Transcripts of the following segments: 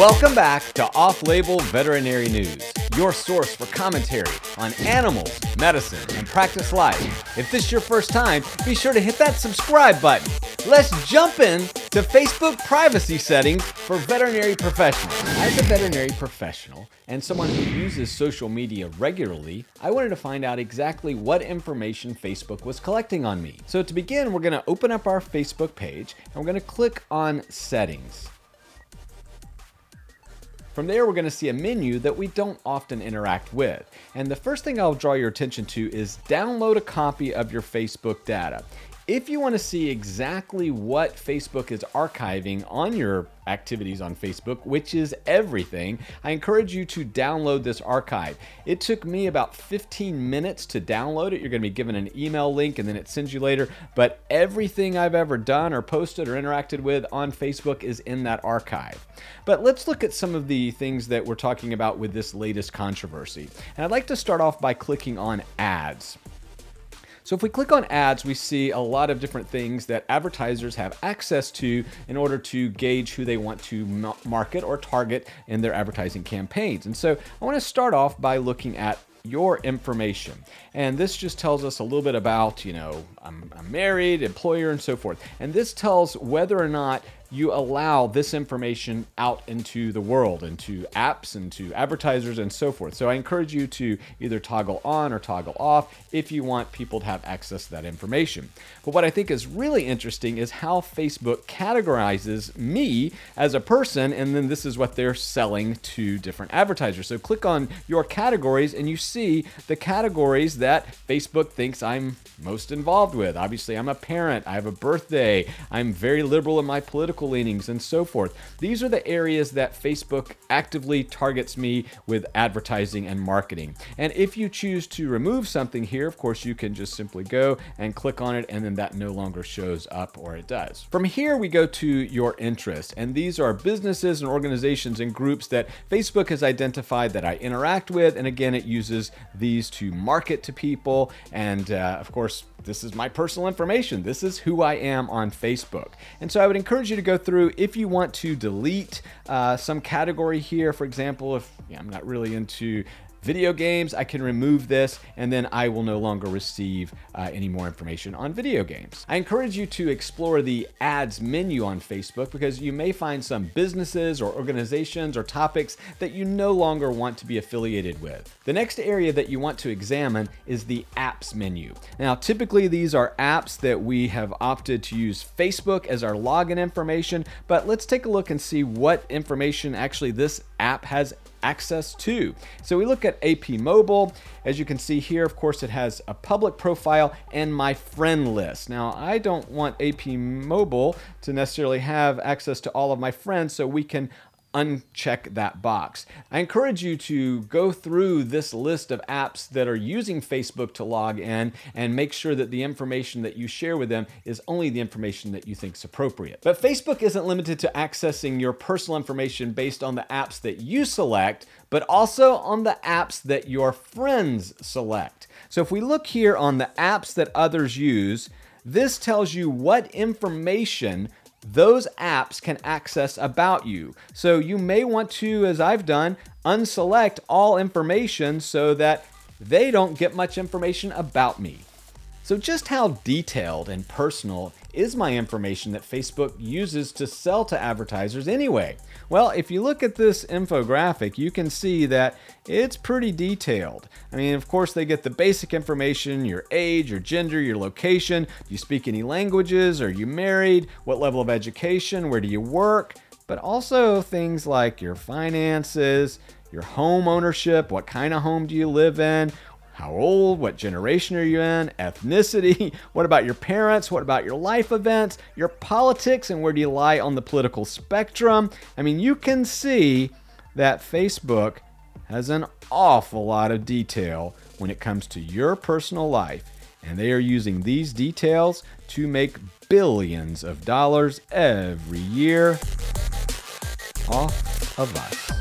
Welcome back to Off Label Veterinary News, your source for commentary on animals, medicine, and practice life. If this is your first time, be sure to hit that subscribe button. Let's jump in to Facebook privacy settings for veterinary professionals. As a veterinary professional and someone who uses social media regularly, I wanted to find out exactly what information Facebook was collecting on me. So to begin, we're going to open up our Facebook page and we're going to click on settings. From there, we're going to see a menu that we don't often interact with. And the first thing I'll draw your attention to is download a copy of your Facebook data. If you want to see exactly what Facebook is archiving on your activities on Facebook, which is everything, I encourage you to download this archive. It took me about 15 minutes to download it. You're going to be given an email link and then it sends you later. But everything I've ever done or posted or interacted with on Facebook is in that archive. But let's look at some of the things that we're talking about with this latest controversy. And I'd like to start off by clicking on ads. So if we click on ads, we see a lot of different things that advertisers have access to in order to gauge who they want to market or target in their advertising campaigns. And so I want to start off by looking at your information. And this just tells us a little bit about, you know, I'm, I'm married, employer, and so forth. And this tells whether or not you allow this information out into the world, into apps, into advertisers, and so forth. So I encourage you to either toggle on or toggle off if you want people to have access to that information. But what I think is really interesting is how Facebook categorizes me as a person, and then this is what they're selling to different advertisers. So click on your categories, and you see the categories that Facebook thinks I'm most involved with. Obviously, I'm a parent, I have a birthday, I'm very liberal in my political leanings, and so forth. These are the areas that Facebook actively targets me with advertising and marketing. And if you choose to remove something here, of course, you can just simply go and click on it, and then that no longer shows up, or it does. From here, we go to your interest, and these are businesses and organizations and groups that Facebook has identified that I interact with. And again, it uses these to market to people. And uh, of course, this is my personal information. This is who I am on Facebook. And so I would encourage you to go through if you want to delete uh, some category here. For example, if I'm not really into video games, I can remove this and then I will no longer receive uh, any more information on video games. I encourage you to explore the ads menu on Facebook because you may find some businesses or organizations or topics that you no longer want to be affiliated with. The next area that you want to examine is the apps menu. Now, typically these are apps that we have opted to use Facebook as our login information, but let's take a look and see what information actually this app has access to. So we look at AP Mobile. As you can see here, of course, it has a public profile and my friend list. Now, I don't want AP Mobile to necessarily have access to all of my friends, so we can uncheck that box. I encourage you to go through this list of apps that are using Facebook to log in and make sure that the information that you share with them is only the information that you think is appropriate. But Facebook isn't limited to accessing your personal information based on the apps that you select, but also on the apps that your friends select. So if we look here on the apps that others use, this tells you what information those apps can access about you. So you may want to, as I've done, unselect all information so that they don't get much information about me. So, just how detailed and personal is my information that Facebook uses to sell to advertisers anyway? Well, if you look at this infographic, you can see that it's pretty detailed. I mean, of course, they get the basic information your age, your gender, your location. Do you speak any languages? Are you married? What level of education? Where do you work? But also things like your finances, your home ownership, what kind of home do you live in? How old? What generation are you in? Ethnicity? What about your parents? What about your life events? Your politics? And where do you lie on the political spectrum? I mean, you can see that Facebook has an awful lot of detail when it comes to your personal life. And they are using these details to make billions of dollars every year off of us.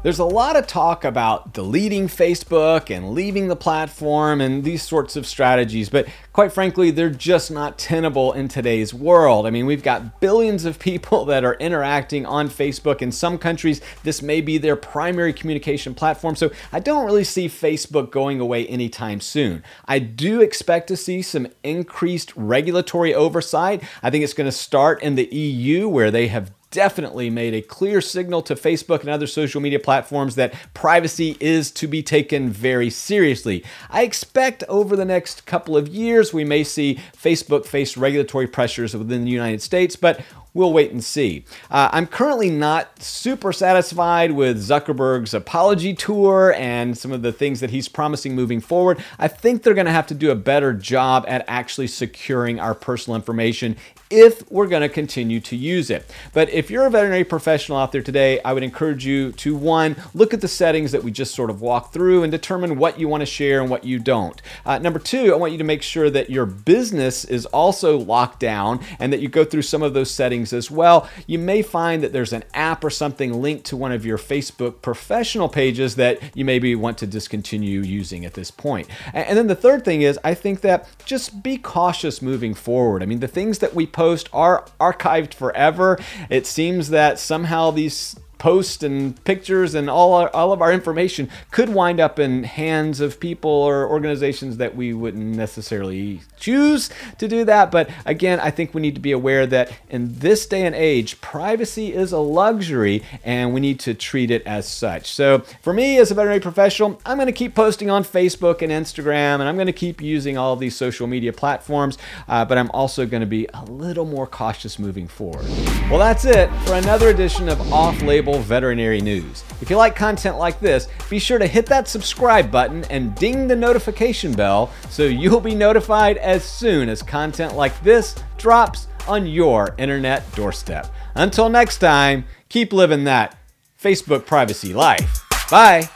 There's a lot of talk about deleting Facebook and leaving the platform and these sorts of strategies, but quite frankly, they're just not tenable in today's world. I mean, we've got billions of people that are interacting on Facebook. In some countries, this may be their primary communication platform, so I don't really see Facebook going away anytime soon. I do expect to see some increased regulatory oversight. I think it's going to start in the EU, where they have definitely made a clear signal to Facebook and other social media platforms that privacy is to be taken very seriously. I expect over the next couple of years we may see Facebook face regulatory pressures within the United States, but we'll wait and see. Uh, I'm currently not super satisfied with Zuckerberg's apology tour and some of the things that he's promising moving forward. I think they're going to have to do a better job at actually securing our personal information if we're going to continue to use it. But if you're a veterinary professional out there today, I would encourage you to one, look at the settings that we just sort of walked through and determine what you want to share and what you don't. Uh, number two, I want you to make sure that your business is also locked down and that you go through some of those settings as well. You may find that there's an app or something linked to one of your Facebook professional pages that you maybe want to discontinue using at this point. And then the third thing is, I think that just be cautious moving forward. I mean, the things that we post are archived forever. It seems that somehow these posts and pictures and all, our, all of our information could wind up in hands of people or organizations that we wouldn't necessarily choose to do that. But again, I think we need to be aware that in this day and age, privacy is a luxury and we need to treat it as such. So for me as a veterinary professional, I'm going to keep posting on Facebook and Instagram and I'm going to keep using all these social media platforms, uh, but I'm also going to be a little more cautious moving forward. Well, that's it for another edition of Off Label veterinary news. If you like content like this, be sure to hit that subscribe button and ding the notification bell so you'll be notified as soon as content like this drops on your internet doorstep. Until next time, keep living that Facebook privacy life. Bye.